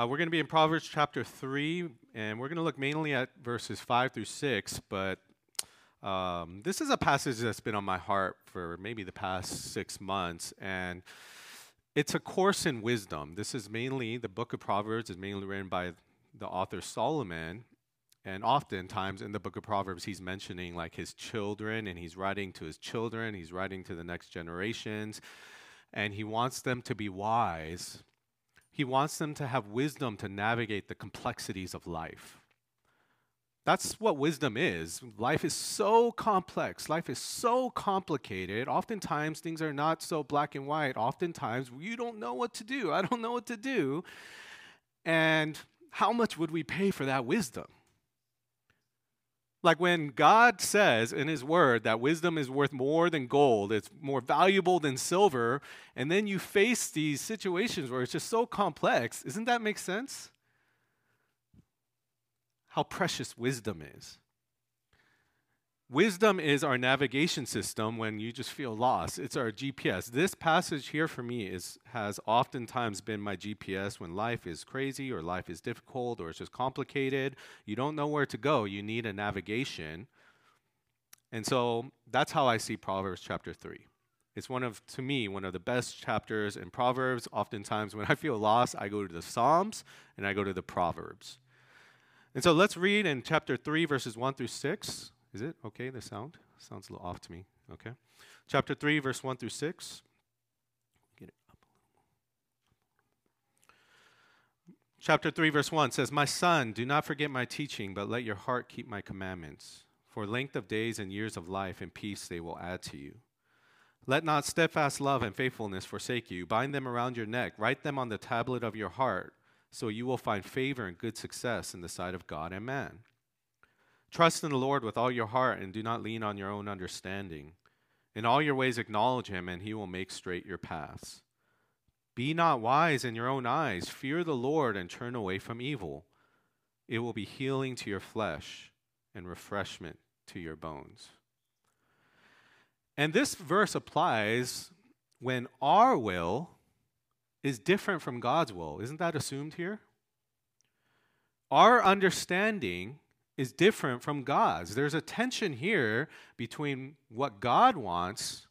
Uh, we're going to be in Proverbs chapter 3, and we're going to look mainly at verses 5 through 6, but um, this is a passage that's been on my heart for maybe the past six months, and it's a course in wisdom. This is mainly, the book of Proverbs is mainly written by the author Solomon, and oftentimes in the book of Proverbs, he's mentioning like his children, and he's writing to his children, he's writing to the next generations, and he wants them to be wise he wants them to have wisdom to navigate the complexities of life. That's what wisdom is. Life is so complex. Life is so complicated. Oftentimes, things are not so black and white. Oftentimes, you don't know what to do. I don't know what to do. And how much would we pay for that wisdom? Like when God says in His Word that wisdom is worth more than gold, it's more valuable than silver, and then you face these situations where it's just so complex, doesn't that make sense? How precious wisdom is. Wisdom is our navigation system when you just feel lost. It's our GPS. This passage here for me is has oftentimes been my GPS when life is crazy or life is difficult or it's just complicated. You don't know where to go. You need a navigation. And so that's how I see Proverbs chapter 3. It's one of, to me, one of the best chapters in Proverbs. Oftentimes, when I feel lost, I go to the Psalms and I go to the Proverbs. And so let's read in chapter 3, verses 1 through 6. Is it okay, the sound? Sounds a little off to me. Okay. Chapter 3, verse 1 through 6. Get it up. Chapter 3, verse 1 says, My son, do not forget my teaching, but let your heart keep my commandments. For length of days and years of life and peace they will add to you. Let not steadfast love and faithfulness forsake you. Bind them around your neck, write them on the tablet of your heart, so you will find favor and good success in the sight of God and man. Trust in the Lord with all your heart and do not lean on your own understanding. In all your ways acknowledge him, and he will make straight your paths. Be not wise in your own eyes. Fear the Lord and turn away from evil. It will be healing to your flesh and refreshment to your bones. And this verse applies when our will is different from God's will. Isn't that assumed here? Our understanding is different from God's. There's a tension here between what God wants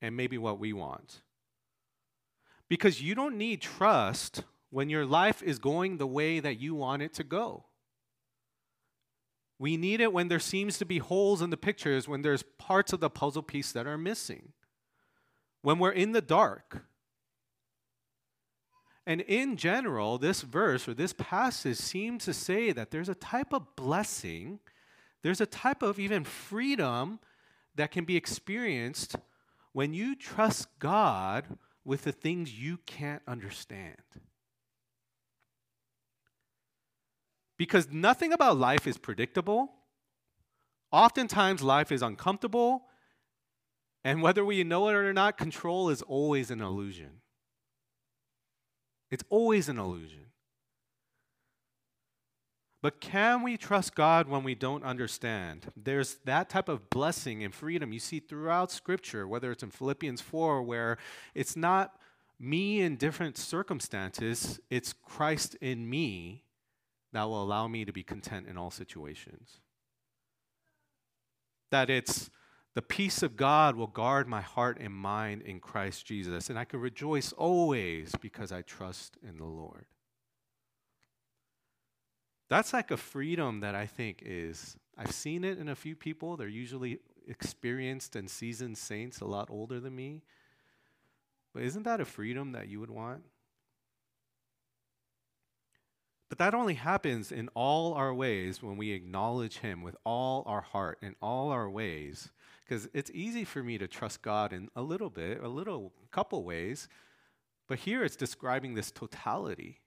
and maybe what we want. Because you don't need trust when your life is going the way that you want it to go. We need it when there seems to be holes in the pictures, when there's parts of the puzzle piece that are missing. When we're in the dark, and in general, this verse or this passage seems to say that there's a type of blessing, there's a type of even freedom that can be experienced when you trust God with the things you can't understand. Because nothing about life is predictable. Oftentimes, life is uncomfortable. And whether we know it or not, control is always an illusion. It's always an illusion. But can we trust God when we don't understand? There's that type of blessing and freedom you see throughout Scripture, whether it's in Philippians 4, where it's not me in different circumstances, it's Christ in me that will allow me to be content in all situations. That it's the peace of God will guard my heart and mind in Christ Jesus, and I can rejoice always because I trust in the Lord. That's like a freedom that I think is, I've seen it in a few people. They're usually experienced and seasoned saints, a lot older than me. But isn't that a freedom that you would want? But that only happens in all our ways when we acknowledge Him with all our heart in all our ways because it's easy for me to trust God in a little bit, a little couple ways, but here it's describing this totality.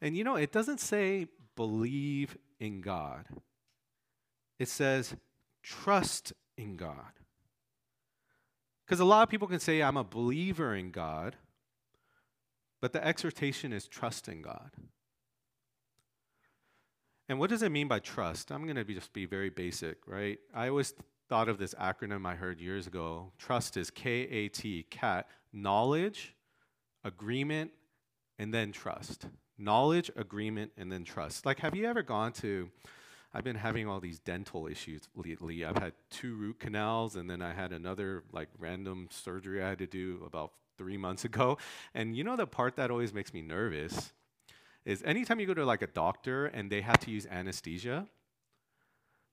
And you know, it doesn't say believe in God. It says trust in God. Because a lot of people can say, I'm a believer in God, but the exhortation is trust in God. And what does it mean by trust? I'm going to just be very basic, right? I always thought of this acronym I heard years ago. Trust is K A T, CAT, knowledge, agreement, and then trust. Knowledge, agreement, and then trust. Like, have you ever gone to, I've been having all these dental issues lately. I've had two root canals, and then I had another, like, random surgery I had to do about three months ago. And you know the part that always makes me nervous is anytime you go to like a doctor and they have to use anesthesia,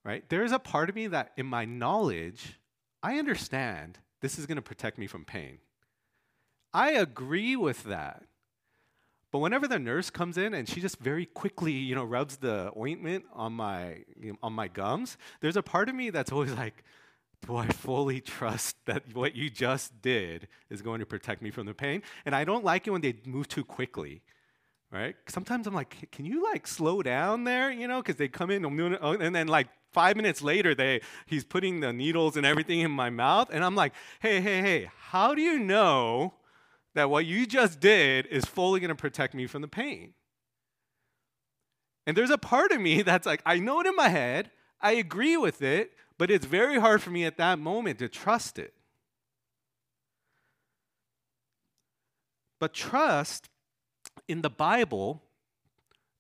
right? There is a part of me that, in my knowledge, I understand this is going to protect me from pain. I agree with that. But whenever the nurse comes in and she just very quickly, you know, rubs the ointment on my you know, on my gums, there's a part of me that's always like, do I fully trust that what you just did is going to protect me from the pain? And I don't like it when they move too quickly, right? Sometimes I'm like, can you like slow down there, you know? Because they come in oh, and then like five minutes later, they he's putting the needles and everything in my mouth, and I'm like, hey, hey, hey, how do you know that what you just did is fully going to protect me from the pain? And there's a part of me that's like, I know it in my head, I agree with it, but it's very hard for me at that moment to trust it. But trust in the Bible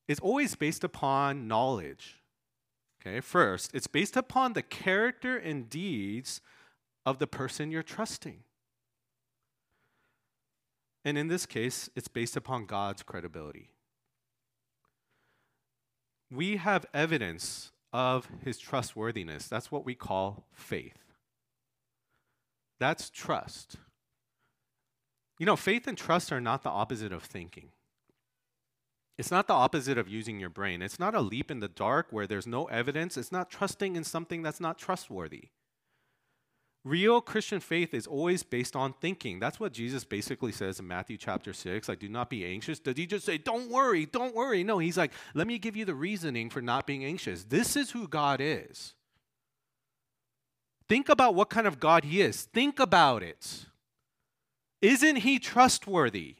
is always based upon knowledge. Okay, first, it's based upon the character and deeds of the person you're trusting. And in this case, it's based upon God's credibility. We have evidence of his trustworthiness. That's what we call faith. That's trust. You know, faith and trust are not the opposite of thinking. It's not the opposite of using your brain. It's not a leap in the dark where there's no evidence. It's not trusting in something that's not trustworthy. Real Christian faith is always based on thinking. That's what Jesus basically says in Matthew chapter 6. Like, do not be anxious. Did he just say, don't worry, don't worry? No, he's like, let me give you the reasoning for not being anxious. This is who God is. Think about what kind of God he is. Think about it. Isn't he trustworthy?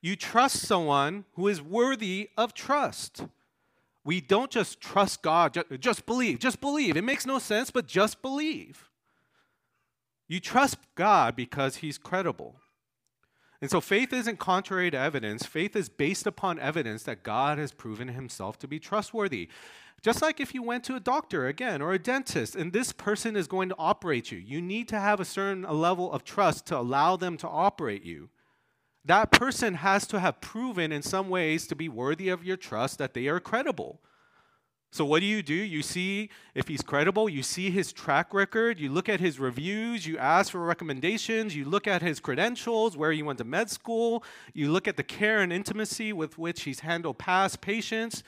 You trust someone who is worthy of trust. We don't just trust God, just, believe, just believe. It makes no sense, but just believe. You trust God because He's credible. And so faith isn't contrary to evidence. Faith is based upon evidence that God has proven himself to be trustworthy. Just like if you went to a doctor again or a dentist and this person is going to operate you, you need to have a certain level of trust to allow them to operate you that person has to have proven in some ways to be worthy of your trust that they are credible. So, what do you do? You see if he's credible, you see his track record, you look at his reviews, you ask for recommendations, you look at his credentials, where he went to med school, you look at the care and intimacy with which he's handled past patients,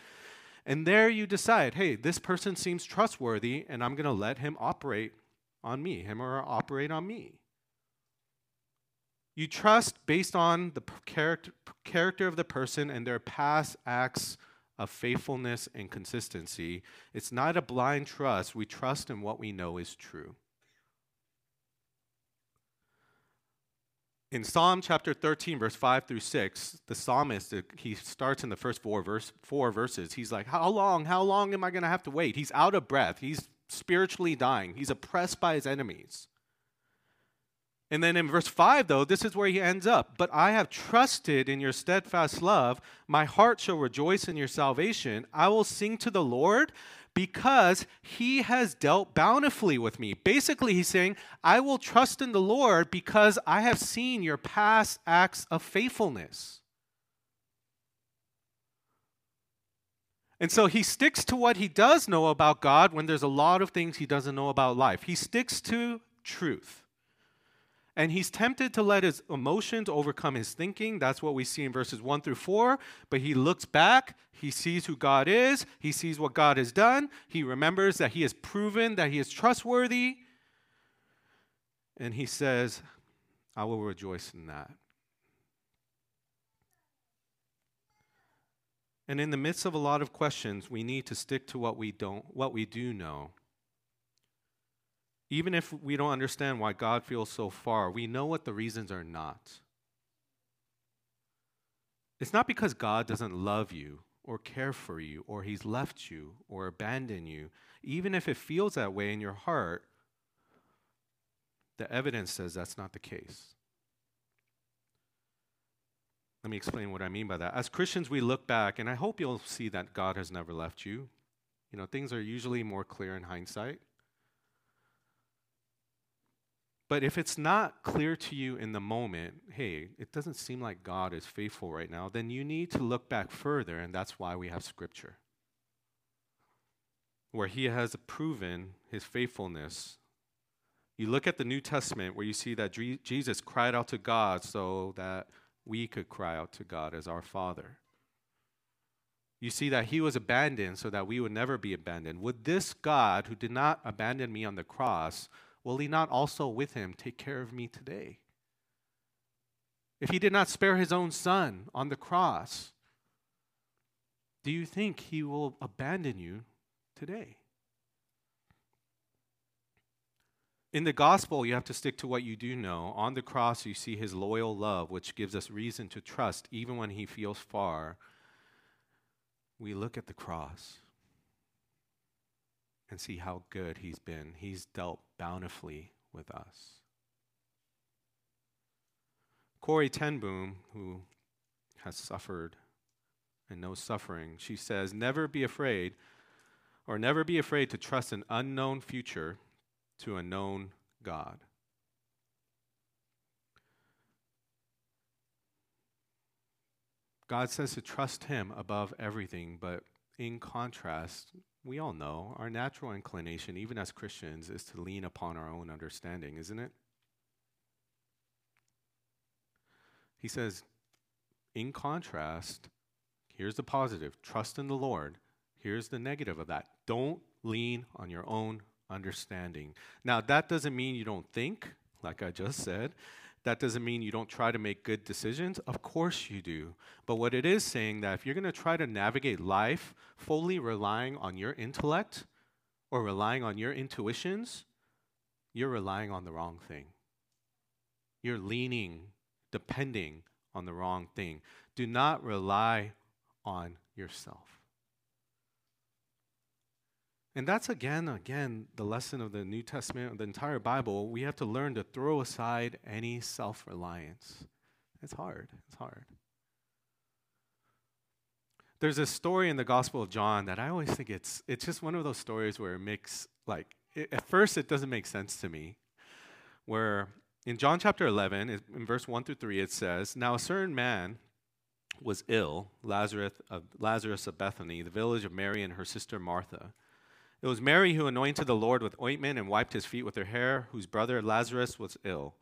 and there you decide hey, this person seems trustworthy, and I'm going to let him operate on me, him or operate on me. You trust based on the character, character of the person and their past acts of faithfulness and consistency. It's not a blind trust. We trust in what we know is true. In Psalm chapter 13, verse 5 through 6, the psalmist, uh, he starts in the first four, verse, four verses. He's like, How long? How long am I going to have to wait? He's out of breath. He's spiritually dying. He's oppressed by his enemies. And then in verse 5, though, this is where he ends up. But I have trusted in your steadfast love. My heart shall rejoice in your salvation. I will sing to the Lord because he has dealt bountifully with me. Basically, he's saying, I will trust in the Lord because I have seen your past acts of faithfulness. And so he sticks to what he does know about God when there's a lot of things he doesn't know about life. He sticks to truth. And he's tempted to let his emotions overcome his thinking. That's what we see in verses 1 through 4. But he looks back, he sees who God is, he sees what God has done, he remembers that he has proven that he is trustworthy. And he says, I will rejoice in that. And in the midst of a lot of questions, we need to stick to what we don't what we do know even if we don't understand why God feels so far, we know what the reasons are not. It's not because God doesn't love you or care for you or he's left you or abandoned you. Even if it feels that way in your heart, the evidence says that's not the case. Let me explain what I mean by that. As Christians, we look back, and I hope you'll see that God has never left you. You know, things are usually more clear in hindsight. But if it's not clear to you in the moment, hey, it doesn't seem like God is faithful right now, then you need to look back further, and that's why we have Scripture, where He has proven His faithfulness. You look at the New Testament where you see that Jesus cried out to God so that we could cry out to God as our Father. You see that He was abandoned so that we would never be abandoned. Would this God, who did not abandon me on the cross, will he not also with him take care of me today? If he did not spare his own son on the cross, do you think he will abandon you today? In the gospel, you have to stick to what you do know. On the cross, you see his loyal love, which gives us reason to trust even when he feels far. We look at the cross and see how good He's been. He's dealt bountifully with us. Corrie ten Boom, who has suffered and knows suffering, she says, Never be afraid, or never be afraid to trust an unknown future to a known God. God says to trust Him above everything, but in contrast, we all know our natural inclination, even as Christians, is to lean upon our own understanding, isn't it? He says, in contrast, here's the positive trust in the Lord. Here's the negative of that don't lean on your own understanding. Now, that doesn't mean you don't think, like I just said. That doesn't mean you don't try to make good decisions. Of course you do. But what it is saying that if you're going to try to navigate life fully relying on your intellect or relying on your intuitions, you're relying on the wrong thing. You're leaning, depending on the wrong thing. Do not rely on yourself. And that's again, again, the lesson of the New Testament, the entire Bible. We have to learn to throw aside any self reliance. It's hard. It's hard. There's a story in the Gospel of John that I always think it's it's just one of those stories where it makes like it, at first it doesn't make sense to me. Where in John chapter 11, in verse 1 through 3, it says, Now a certain man was ill, Lazarus of, Lazarus of Bethany, the village of Mary and her sister Martha. It was Mary who anointed the Lord with ointment and wiped his feet with her hair, whose brother Lazarus was ill.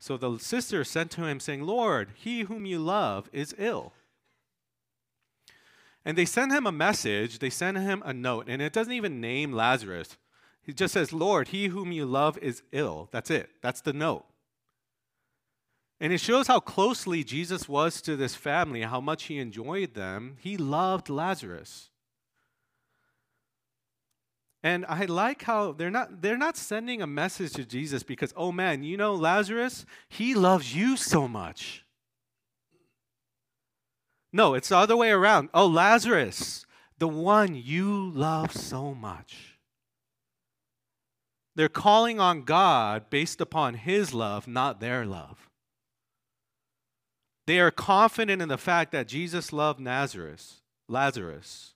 So the sister sent to him, saying, Lord, he whom you love is ill. And they sent him a message, they sent him a note, and it doesn't even name Lazarus. He just says, Lord, he whom you love is ill. That's it. That's the note. And it shows how closely Jesus was to this family, how much he enjoyed them. He loved Lazarus. And I like how they're not they're not sending a message to Jesus because oh man, you know Lazarus, he loves you so much. No, it's the other way around. Oh Lazarus, the one you love so much. They're calling on God based upon his love, not their love. They are confident in the fact that Jesus loved Nazareth, Lazarus.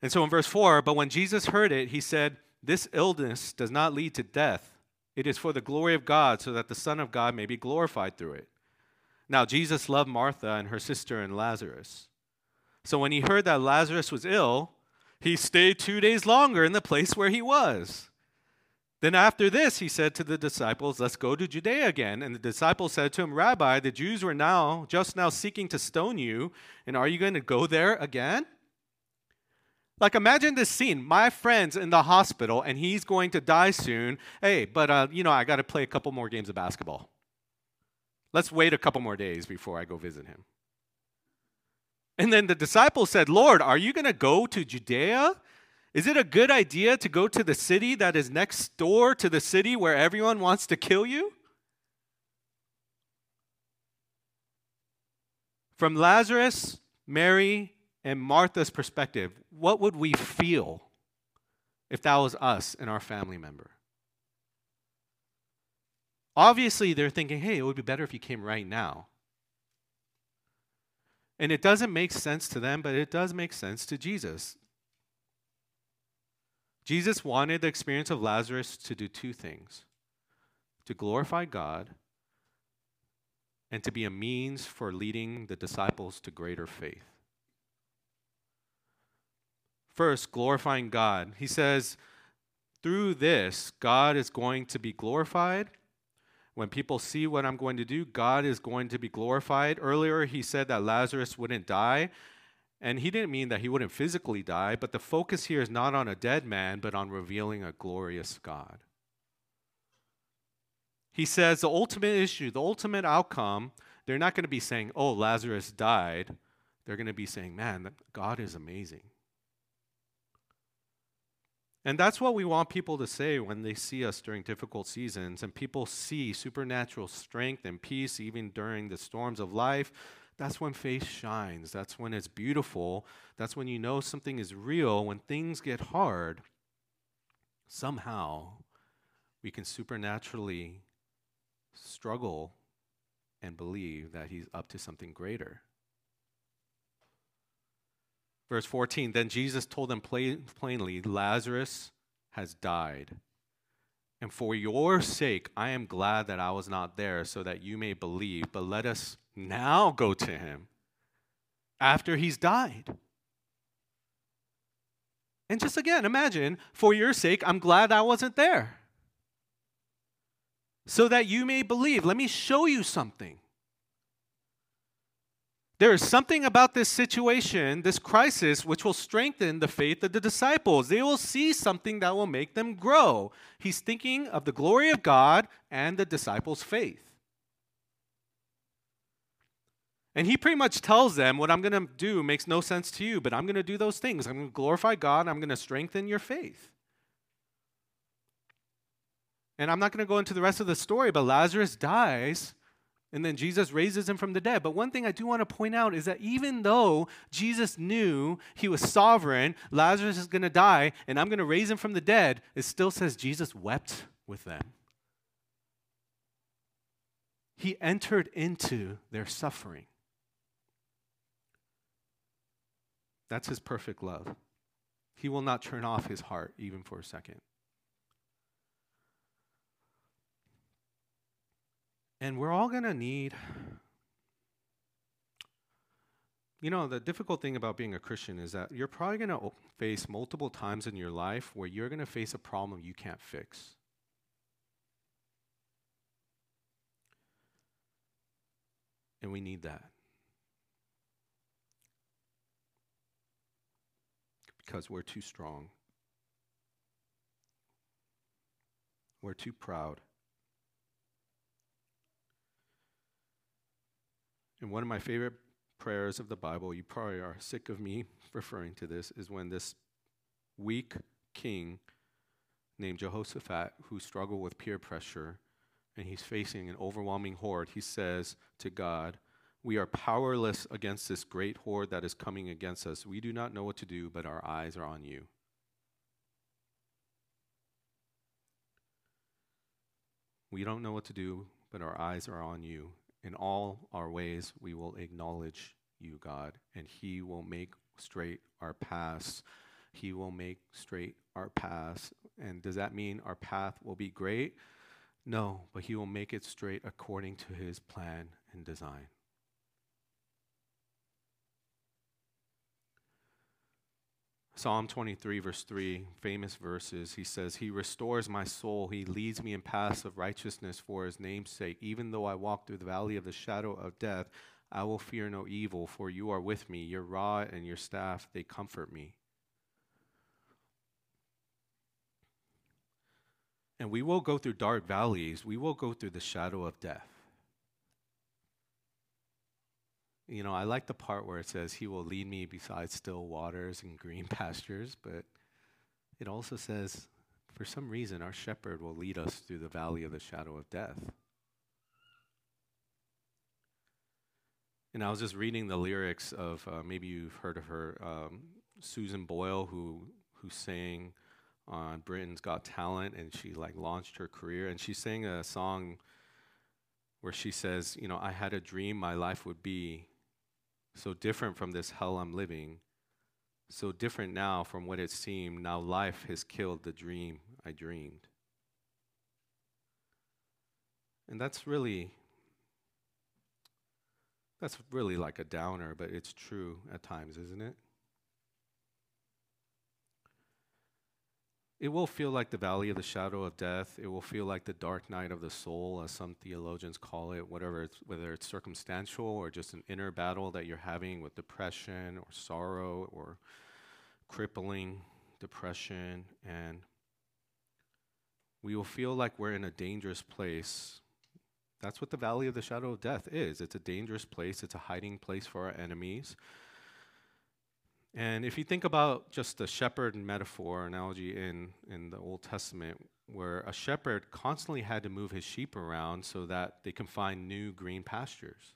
And so in verse 4, but when Jesus heard it, he said, This illness does not lead to death. It is for the glory of God, so that the Son of God may be glorified through it. Now, Jesus loved Martha and her sister and Lazarus. So when he heard that Lazarus was ill, he stayed two days longer in the place where he was. Then after this, he said to the disciples, Let's go to Judea again. And the disciples said to him, Rabbi, the Jews were now, just now seeking to stone you, and are you going to go there again? Like, imagine this scene. My friend's in the hospital and he's going to die soon. Hey, but, uh, you know, I got to play a couple more games of basketball. Let's wait a couple more days before I go visit him. And then the disciples said, Lord, are you going to go to Judea? Is it a good idea to go to the city that is next door to the city where everyone wants to kill you? From Lazarus, Mary, and Martha's perspective, what would we feel if that was us and our family member? Obviously, they're thinking, hey, it would be better if you came right now. And it doesn't make sense to them, but it does make sense to Jesus. Jesus wanted the experience of Lazarus to do two things to glorify God and to be a means for leading the disciples to greater faith. First, glorifying God. He says, through this, God is going to be glorified. When people see what I'm going to do, God is going to be glorified. Earlier, he said that Lazarus wouldn't die. And he didn't mean that he wouldn't physically die, but the focus here is not on a dead man, but on revealing a glorious God. He says the ultimate issue, the ultimate outcome, they're not going to be saying, oh, Lazarus died. They're going to be saying, man, God is amazing. And that's what we want people to say when they see us during difficult seasons. And people see supernatural strength and peace even during the storms of life. That's when faith shines. That's when it's beautiful. That's when you know something is real. When things get hard, somehow we can supernaturally struggle and believe that He's up to something greater. Verse 14 Then Jesus told them plain, plainly, Lazarus has died. And for your sake, I am glad that I was not there so that you may believe. But let us now go to him after he's died. And just again, imagine, for your sake, I'm glad I wasn't there. So that you may believe. Let me show you something. There is something about this situation, this crisis, which will strengthen the faith of the disciples. They will see something that will make them grow. He's thinking of the glory of God and the disciples' faith. And he pretty much tells them, What I'm going to do makes no sense to you, but I'm going to do those things. I'm going to glorify God, I'm going to strengthen your faith. And I'm not going to go into the rest of the story, but Lazarus dies and then Jesus raises him from the dead. But one thing I do want to point out is that even though Jesus knew he was sovereign, Lazarus is going to die, and I'm going to raise him from the dead, it still says Jesus wept with them. He entered into their suffering. That's his perfect love. He will not turn off his heart even for a second. And we're all going to need. You know, the difficult thing about being a Christian is that you're probably going to face multiple times in your life where you're going to face a problem you can't fix. And we need that. Because we're too strong. We're too proud. And one of my favorite prayers of the Bible, you probably are sick of me referring to this, is when this weak king named Jehoshaphat, who struggled with peer pressure, and he's facing an overwhelming horde, he says to God, We are powerless against this great horde that is coming against us. We do not know what to do, but our eyes are on you. We don't know what to do, but our eyes are on you. In all our ways, we will acknowledge you, God, and He will make straight our paths. He will make straight our paths. And does that mean our path will be great? No, but He will make it straight according to His plan and design. Psalm 23, verse 3, famous verses, he says, He restores my soul. He leads me in paths of righteousness for his name's sake. Even though I walk through the valley of the shadow of death, I will fear no evil, for you are with me. Your rod and your staff, they comfort me. And we will go through dark valleys, we will go through the shadow of death. You know, I like the part where it says, He will lead me beside still waters and green pastures, but it also says, for some reason, our shepherd will lead us through the valley of the shadow of death. And I was just reading the lyrics of uh, maybe you've heard of her, um, Susan Boyle, who who sang on Britain's Got Talent, and she like launched her career. And she sang a song where she says, "You know, I had a dream my life would be so different from this hell I'm living, so different now from what it seemed. Now life has killed the dream I dreamed. And that's really that's really like a downer, but it's true at times, isn't it? It will feel like the valley of the shadow of death. It will feel like the dark night of the soul, as some theologians call it, whatever it's, whether it's circumstantial or just an inner battle that you're having with depression or sorrow or crippling depression. And we will feel like we're in a dangerous place. That's what the valley of the shadow of death is. It's a dangerous place, it's a hiding place for our enemies. And if you think about just the shepherd metaphor analogy in, in the Old Testament, where a shepherd constantly had to move his sheep around so that they can find new green pastures.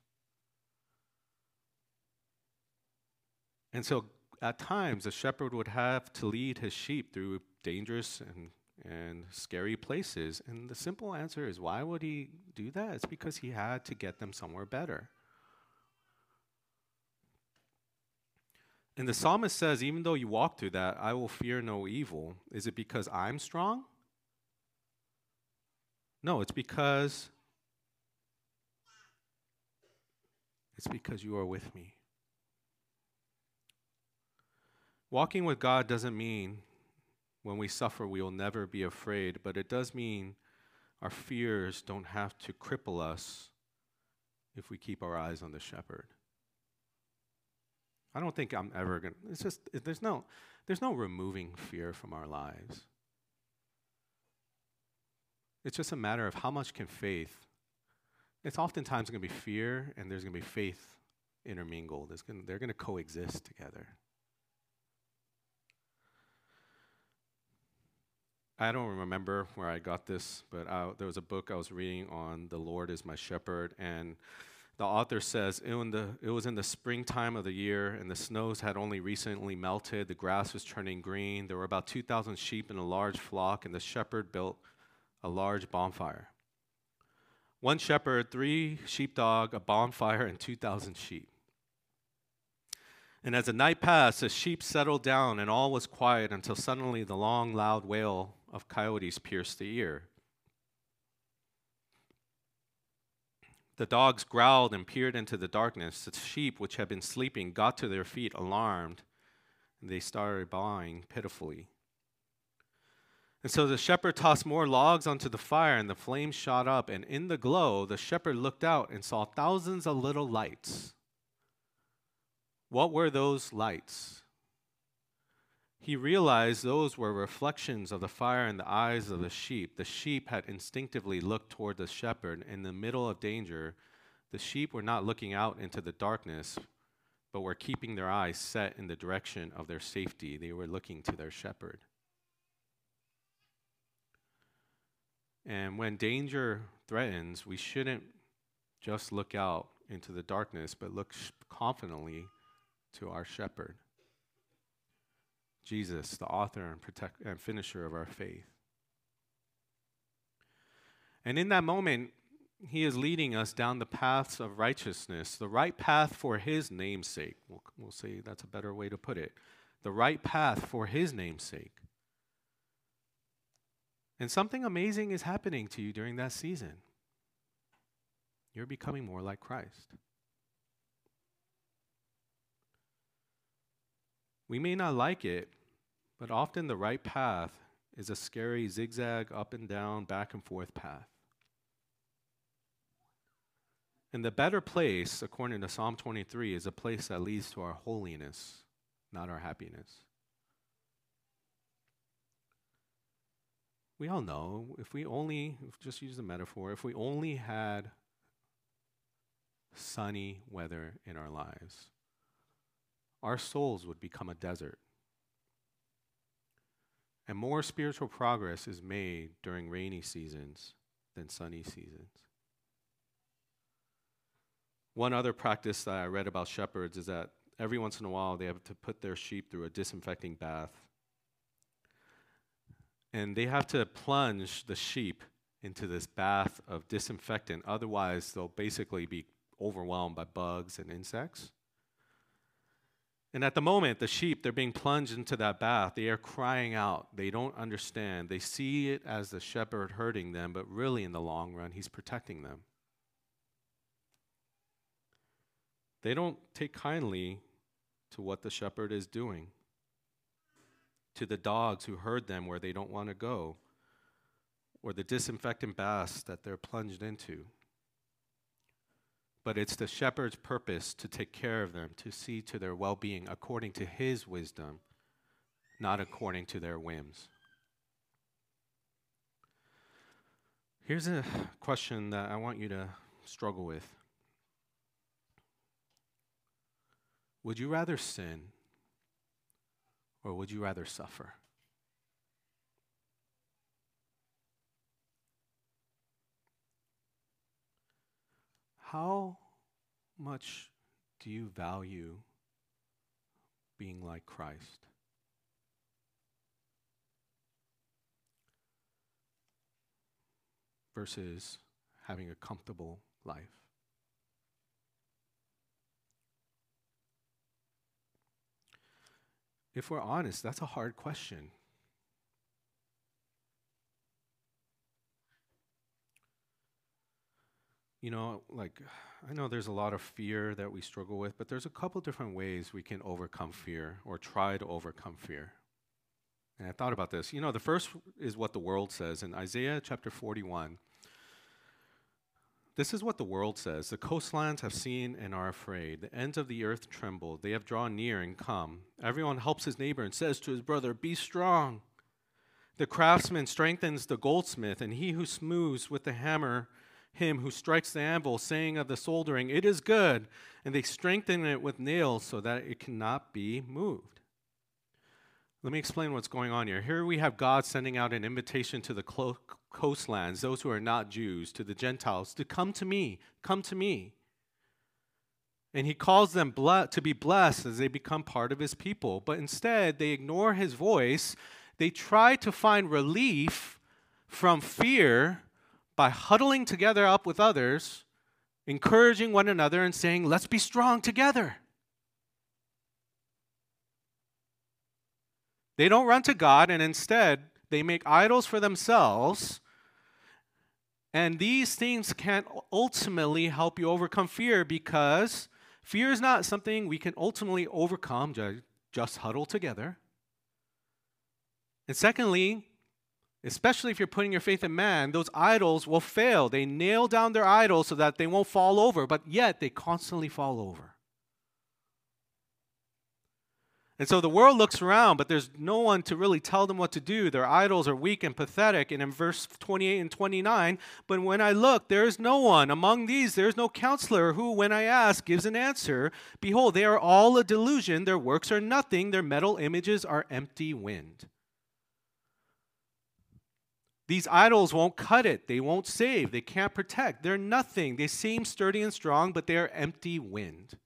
And so at times, a shepherd would have to lead his sheep through dangerous and, and scary places. And the simple answer is why would he do that? It's because he had to get them somewhere better. And the psalmist says, even though you walk through that, I will fear no evil. Is it because I'm strong? No, it's because it's because you are with me. Walking with God doesn't mean when we suffer we will never be afraid, but it does mean our fears don't have to cripple us if we keep our eyes on the shepherd. I don't think I'm ever going to, it's just, there's no, there's no removing fear from our lives. It's just a matter of how much can faith, it's oftentimes going to be fear and there's going to be faith intermingled. Gonna, they're going to coexist together. I don't remember where I got this, but I, there was a book I was reading on the Lord is my shepherd, and the author says it, the, it was in the springtime of the year, and the snows had only recently melted. The grass was turning green. There were about 2,000 sheep in a large flock, and the shepherd built a large bonfire. One shepherd, three sheepdog, a bonfire, and 2,000 sheep. And as the night passed, the sheep settled down, and all was quiet until suddenly the long, loud wail of coyotes pierced the ear. The dogs growled and peered into the darkness. The sheep, which had been sleeping, got to their feet alarmed, and they started bawling pitifully. And so the shepherd tossed more logs onto the fire, and the flames shot up. And in the glow, the shepherd looked out and saw thousands of little lights. What were those lights? He realized those were reflections of the fire in the eyes of the sheep. The sheep had instinctively looked toward the shepherd. In the middle of danger, the sheep were not looking out into the darkness, but were keeping their eyes set in the direction of their safety. They were looking to their shepherd. And when danger threatens, we shouldn't just look out into the darkness, but look confidently to our shepherd. Jesus, the author and, protect, and finisher of our faith. And in that moment, he is leading us down the paths of righteousness, the right path for his namesake. We'll, we'll say that's a better way to put it. The right path for his namesake. And something amazing is happening to you during that season. You're becoming more like Christ. We may not like it, but often the right path is a scary zigzag up and down, back and forth path. And the better place, according to Psalm 23, is a place that leads to our holiness, not our happiness. We all know if we only, just use the metaphor, if we only had sunny weather in our lives, our souls would become a desert. And more spiritual progress is made during rainy seasons than sunny seasons. One other practice that I read about shepherds is that every once in a while they have to put their sheep through a disinfecting bath. And they have to plunge the sheep into this bath of disinfectant, otherwise, they'll basically be overwhelmed by bugs and insects. And at the moment, the sheep, they're being plunged into that bath. They are crying out. They don't understand. They see it as the shepherd hurting them, but really, in the long run, he's protecting them. They don't take kindly to what the shepherd is doing, to the dogs who herd them where they don't want to go, or the disinfectant baths that they're plunged into but it's the shepherd's purpose to take care of them, to see to their well being according to his wisdom, not according to their whims. Here's a question that I want you to struggle with Would you rather sin or would you rather suffer? How much do you value being like Christ? Versus having a comfortable life. If we're honest, that's a hard question. You know, like I know there's a lot of fear that we struggle with, but there's a couple different ways we can overcome fear or try to overcome fear. And I thought about this. You know, the first is what the world says in Isaiah chapter 41. This is what the world says The coastlands have seen and are afraid. The ends of the earth tremble. They have drawn near and come. Everyone helps his neighbor and says to his brother, Be strong. The craftsman strengthens the goldsmith, and he who smooths with the hammer him who strikes the anvil, saying of the soldering, It is good. And they strengthen it with nails so that it cannot be moved. Let me explain what's going on here. Here we have God sending out an invitation to the clo- coastlands, those who are not Jews, to the Gentiles, to come to me, come to me. And he calls them ble- to be blessed as they become part of his people. But instead, they ignore his voice. They try to find relief from fear by huddling together up with others, encouraging one another, and saying, Let's be strong together. They don't run to God, and instead, they make idols for themselves. And these things can't ultimately help you overcome fear because fear is not something we can ultimately overcome, just huddle together. And secondly, especially if you're putting your faith in man, those idols will fail. They nail down their idols so that they won't fall over, but yet they constantly fall over. And so the world looks around, but there's no one to really tell them what to do. Their idols are weak and pathetic. And in verse 28 and 29, but when I look, there is no one. Among these, there is no counselor who, when I ask, gives an answer. Behold, they are all a delusion. Their works are nothing. Their metal images are empty wind. These idols won't cut it. They won't save. They can't protect. They're nothing. They seem sturdy and strong, but they are empty wind.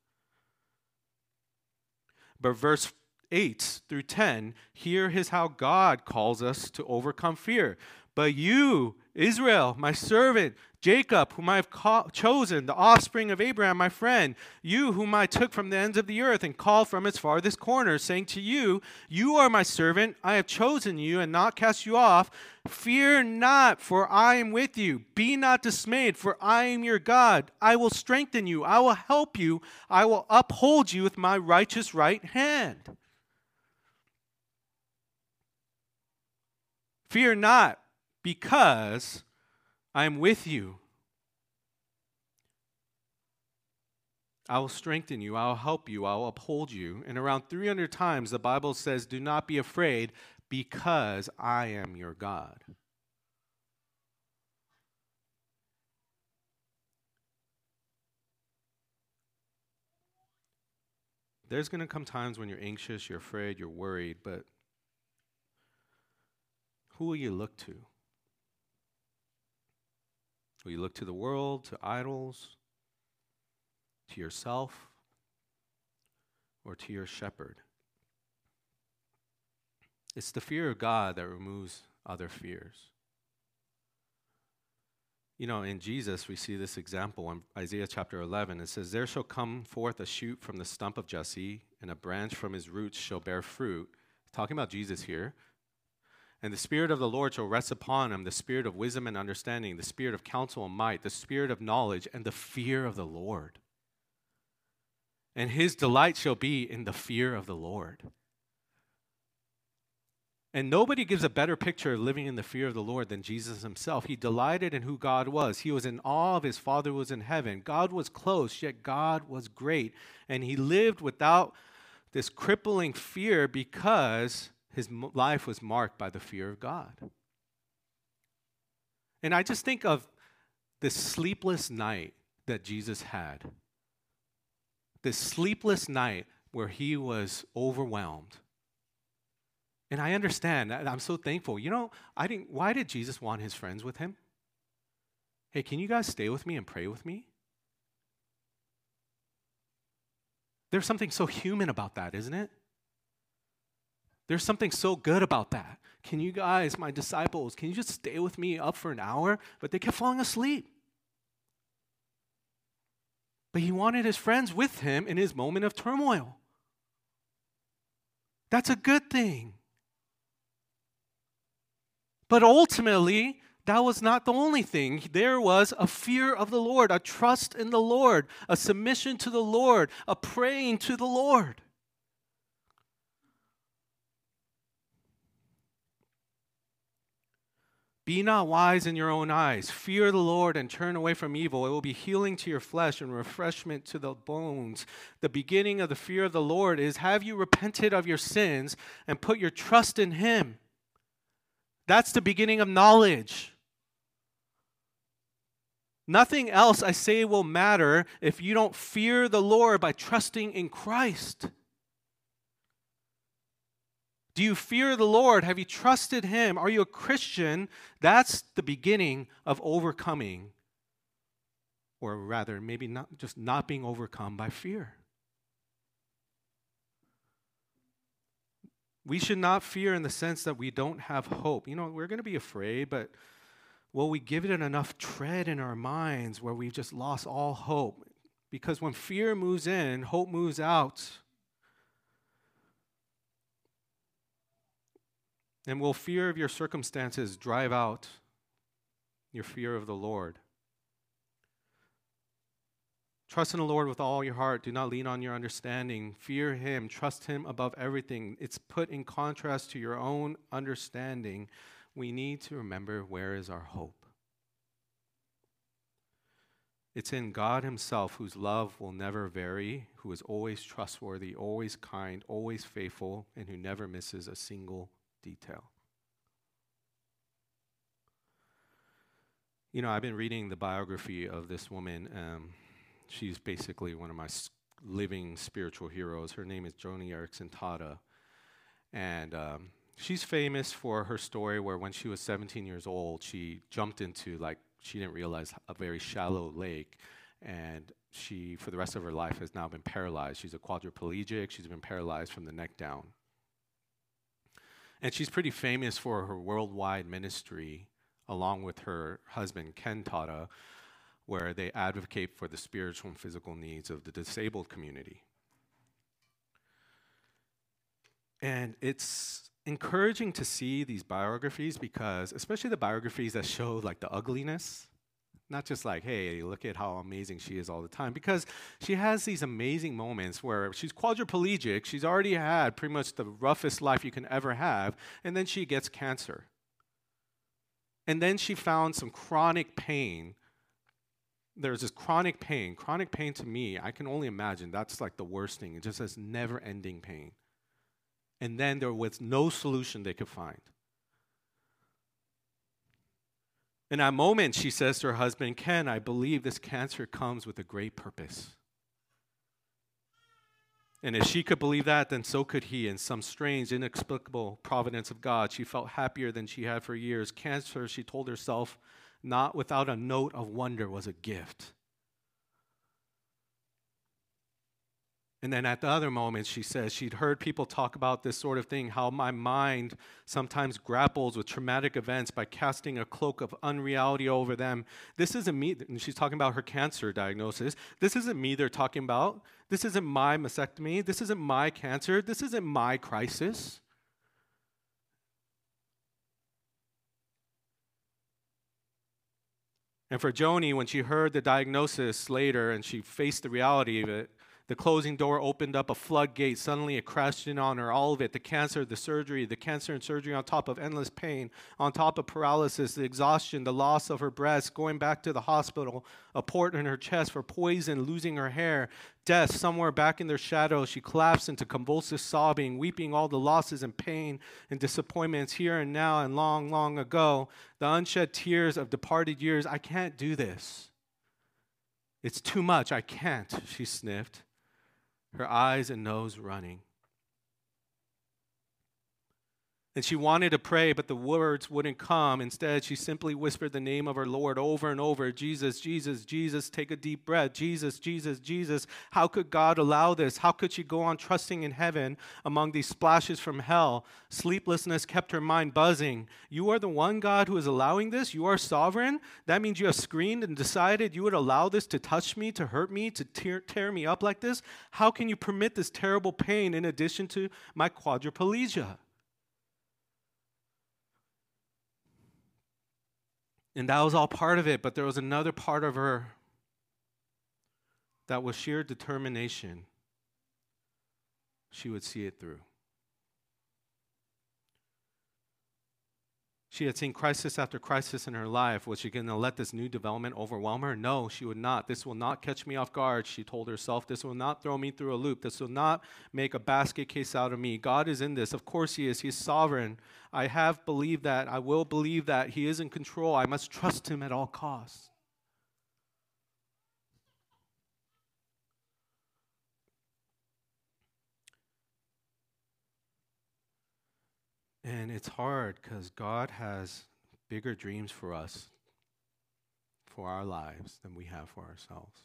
But verse 8 through 10, here is how God calls us to overcome fear. But you, Israel, my servant, Jacob, whom I have ca- chosen, the offspring of Abraham, my friend, you whom I took from the ends of the earth and called from its farthest corners, saying to you, You are my servant, I have chosen you and not cast you off. Fear not, for I am with you. Be not dismayed, for I am your God. I will strengthen you, I will help you, I will uphold you with my righteous right hand. Fear not, because I am with you. I will strengthen you. I will help you. I will uphold you. And around 300 times, the Bible says, Do not be afraid because I am your God. There's going to come times when you're anxious, you're afraid, you're worried, but who will you look to? Will you look to the world, to idols, to yourself, or to your shepherd? It's the fear of God that removes other fears. You know, in Jesus, we see this example in Isaiah chapter 11. It says, There shall come forth a shoot from the stump of Jesse, and a branch from his roots shall bear fruit. Talking about Jesus here. And the Spirit of the Lord shall rest upon him the Spirit of wisdom and understanding, the Spirit of counsel and might, the Spirit of knowledge, and the fear of the Lord. And his delight shall be in the fear of the Lord. And nobody gives a better picture of living in the fear of the Lord than Jesus himself. He delighted in who God was. He was in awe of his Father who was in heaven. God was close, yet God was great. And he lived without this crippling fear because his life was marked by the fear of God. And I just think of this sleepless night that Jesus had. This sleepless night where he was overwhelmed and I understand. I'm so thankful. You know, I didn't why did Jesus want his friends with him? Hey, can you guys stay with me and pray with me? There's something so human about that, isn't it? There's something so good about that. Can you guys, my disciples, can you just stay with me up for an hour? But they kept falling asleep. But he wanted his friends with him in his moment of turmoil. That's a good thing. But ultimately, that was not the only thing. There was a fear of the Lord, a trust in the Lord, a submission to the Lord, a praying to the Lord. Be not wise in your own eyes. Fear the Lord and turn away from evil. It will be healing to your flesh and refreshment to the bones. The beginning of the fear of the Lord is have you repented of your sins and put your trust in Him? That's the beginning of knowledge. Nothing else I say will matter if you don't fear the Lord by trusting in Christ. Do you fear the Lord? Have you trusted Him? Are you a Christian? That's the beginning of overcoming, or rather, maybe not just not being overcome by fear. We should not fear in the sense that we don't have hope. You know, we're going to be afraid, but will we give it enough tread in our minds where we've just lost all hope? Because when fear moves in, hope moves out. And will fear of your circumstances drive out your fear of the Lord? Trust in the Lord with all your heart. Do not lean on your understanding. Fear Him. Trust Him above everything. It's put in contrast to your own understanding. We need to remember where is our hope. It's in God Himself, whose love will never vary, who is always trustworthy, always kind, always faithful, and who never misses a single detail. You know, I've been reading the biography of this woman. Um, she's basically one of my living spiritual heroes. Her name is Joni Eareckson Tada. And um, she's famous for her story where when she was 17 years old, she jumped into, like, she didn't realize a very shallow lake. And she, for the rest of her life, has now been paralyzed. She's a quadriplegic. She's been paralyzed from the neck down. And she's pretty famous for her worldwide ministry, along with her husband, Ken Tada, where they advocate for the spiritual and physical needs of the disabled community. And it's encouraging to see these biographies because, especially the biographies that show like the ugliness, not just like, hey, look at how amazing she is all the time, because she has these amazing moments where she's quadriplegic, she's already had pretty much the roughest life you can ever have, and then she gets cancer. And then she found some chronic pain there's this chronic pain. Chronic pain to me, I can only imagine that's like the worst thing. It just has never ending pain. And then there was no solution they could find. In that moment, she says to her husband, Ken, I believe this cancer comes with a great purpose. And if she could believe that, then so could he. In some strange, inexplicable providence of God, she felt happier than she had for years. Cancer, she told herself, not without a note of wonder, was a gift. And then at the other moment, she says she'd heard people talk about this sort of thing how my mind sometimes grapples with traumatic events by casting a cloak of unreality over them. This isn't me, and she's talking about her cancer diagnosis. This isn't me they're talking about. This isn't my mastectomy. This isn't my cancer. This isn't my crisis. And for Joni, when she heard the diagnosis later and she faced the reality of it, the closing door opened up a floodgate. Suddenly it crashed in on her, all of it the cancer, the surgery, the cancer and surgery on top of endless pain, on top of paralysis, the exhaustion, the loss of her breast, going back to the hospital, a port in her chest for poison, losing her hair, death somewhere back in their shadow. She collapsed into convulsive sobbing, weeping all the losses and pain and disappointments here and now and long, long ago. The unshed tears of departed years. I can't do this. It's too much. I can't, she sniffed her eyes and nose running. And she wanted to pray, but the words wouldn't come. Instead, she simply whispered the name of her Lord over and over Jesus, Jesus, Jesus. Take a deep breath. Jesus, Jesus, Jesus. How could God allow this? How could she go on trusting in heaven among these splashes from hell? Sleeplessness kept her mind buzzing. You are the one God who is allowing this? You are sovereign? That means you have screened and decided you would allow this to touch me, to hurt me, to tear, tear me up like this? How can you permit this terrible pain in addition to my quadriplegia? And that was all part of it, but there was another part of her that was sheer determination. She would see it through. She had seen crisis after crisis in her life. Was she going to let this new development overwhelm her? No, she would not. This will not catch me off guard, she told herself. This will not throw me through a loop. This will not make a basket case out of me. God is in this. Of course, He is. He's sovereign. I have believed that. I will believe that. He is in control. I must trust Him at all costs. And it's hard because God has bigger dreams for us, for our lives, than we have for ourselves.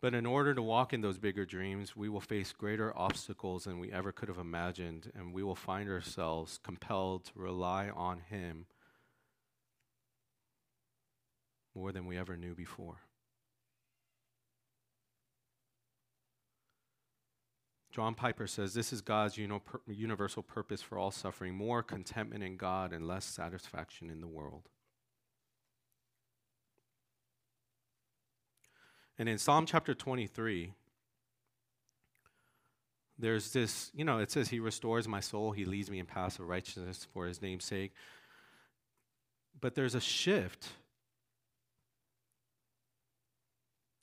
But in order to walk in those bigger dreams, we will face greater obstacles than we ever could have imagined, and we will find ourselves compelled to rely on Him more than we ever knew before. John Piper says this is God's universal purpose for all suffering more contentment in God and less satisfaction in the world. And in Psalm chapter 23, there's this, you know, it says, He restores my soul, He leads me in paths of righteousness for His name's sake. But there's a shift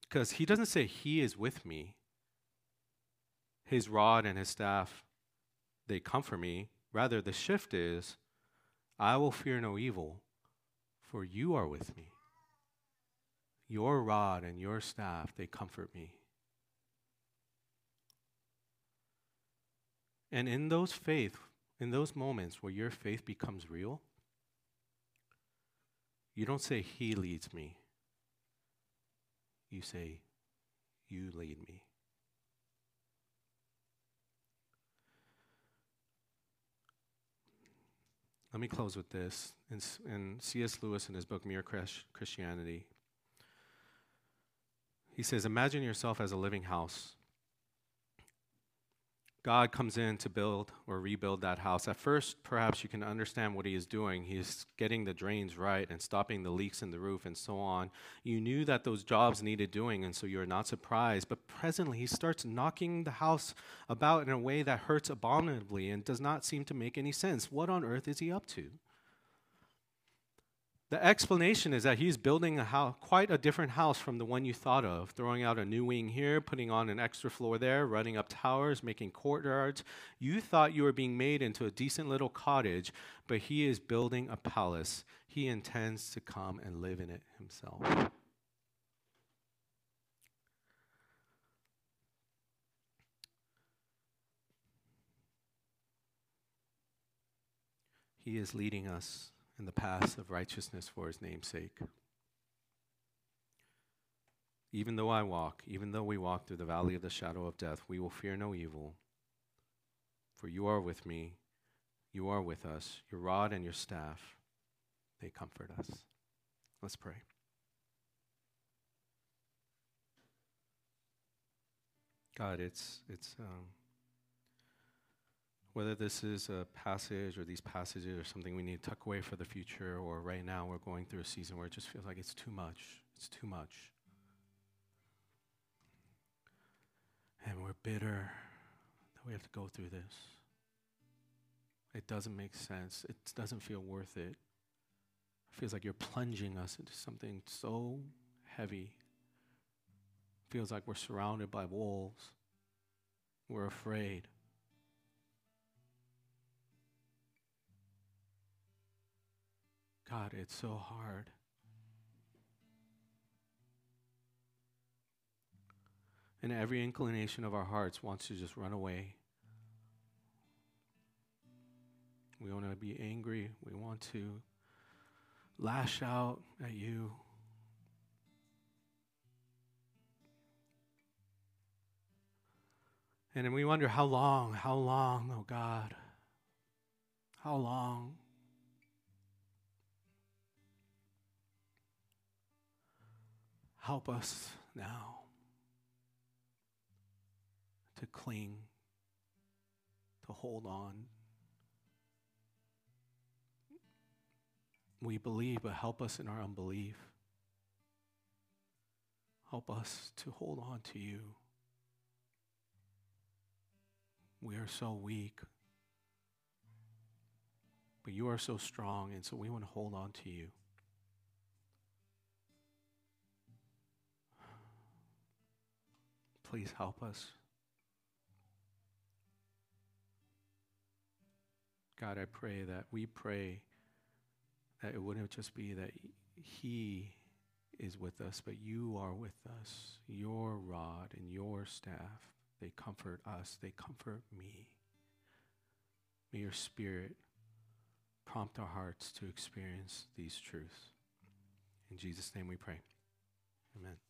because He doesn't say He is with me, his rod and his staff, they comfort me. Rather, the shift is, I will fear no evil, for you are with me. Your rod and your staff, they comfort me. And in those faith, in those moments where your faith becomes real, you don't say, He leads me. You say, You lead me. Let me close with this. In, in C.S. Lewis, in his book Mere Christianity, he says, Imagine yourself as a living house. God comes in to build or rebuild that house. At first, perhaps you can understand what he is doing. He's getting the drains right and stopping the leaks in the roof and so on. You knew that those jobs needed doing, and so you're not surprised. But presently, he starts knocking the house about in a way that hurts abominably and does not seem to make any sense. What on earth is he up to? The explanation is that he's building a house, quite a different house from the one you thought of, throwing out a new wing here, putting on an extra floor there, running up towers, making courtyards. You thought you were being made into a decent little cottage, but he is building a palace. He intends to come and live in it himself. He is leading us in the paths of righteousness for his name's sake. Even though I walk, even though we walk through the valley of the shadow of death, we will fear no evil. For you are with me, you are with us. Your rod and your staff, they comfort us. Let's pray. God, it's it's um, whether this is a passage or these passages or something we need to tuck away for the future, or right now we're going through a season where it just feels like it's too much. It's too much. And we're bitter that we have to go through this. It doesn't make sense. It doesn't feel worth it. It feels like you're plunging us into something so heavy It feels like we're surrounded by wolves. We're afraid. God, it's so hard. And every inclination of our hearts wants to just run away. We want to be angry. We want to lash out at you. And then we wonder, how long, how long, oh God? How long? Help us now to cling, to hold on. We believe, but help us in our unbelief. Help us to hold on to you. We are so weak. But you are so strong, and so we want to hold on to you. Please help us. God, I pray that we pray that it wouldn't just be that He is with us, but you are with us, your rod and your staff. They comfort us, they comfort me. May your spirit prompt our hearts to experience these truths. In Jesus' name we pray. Amen.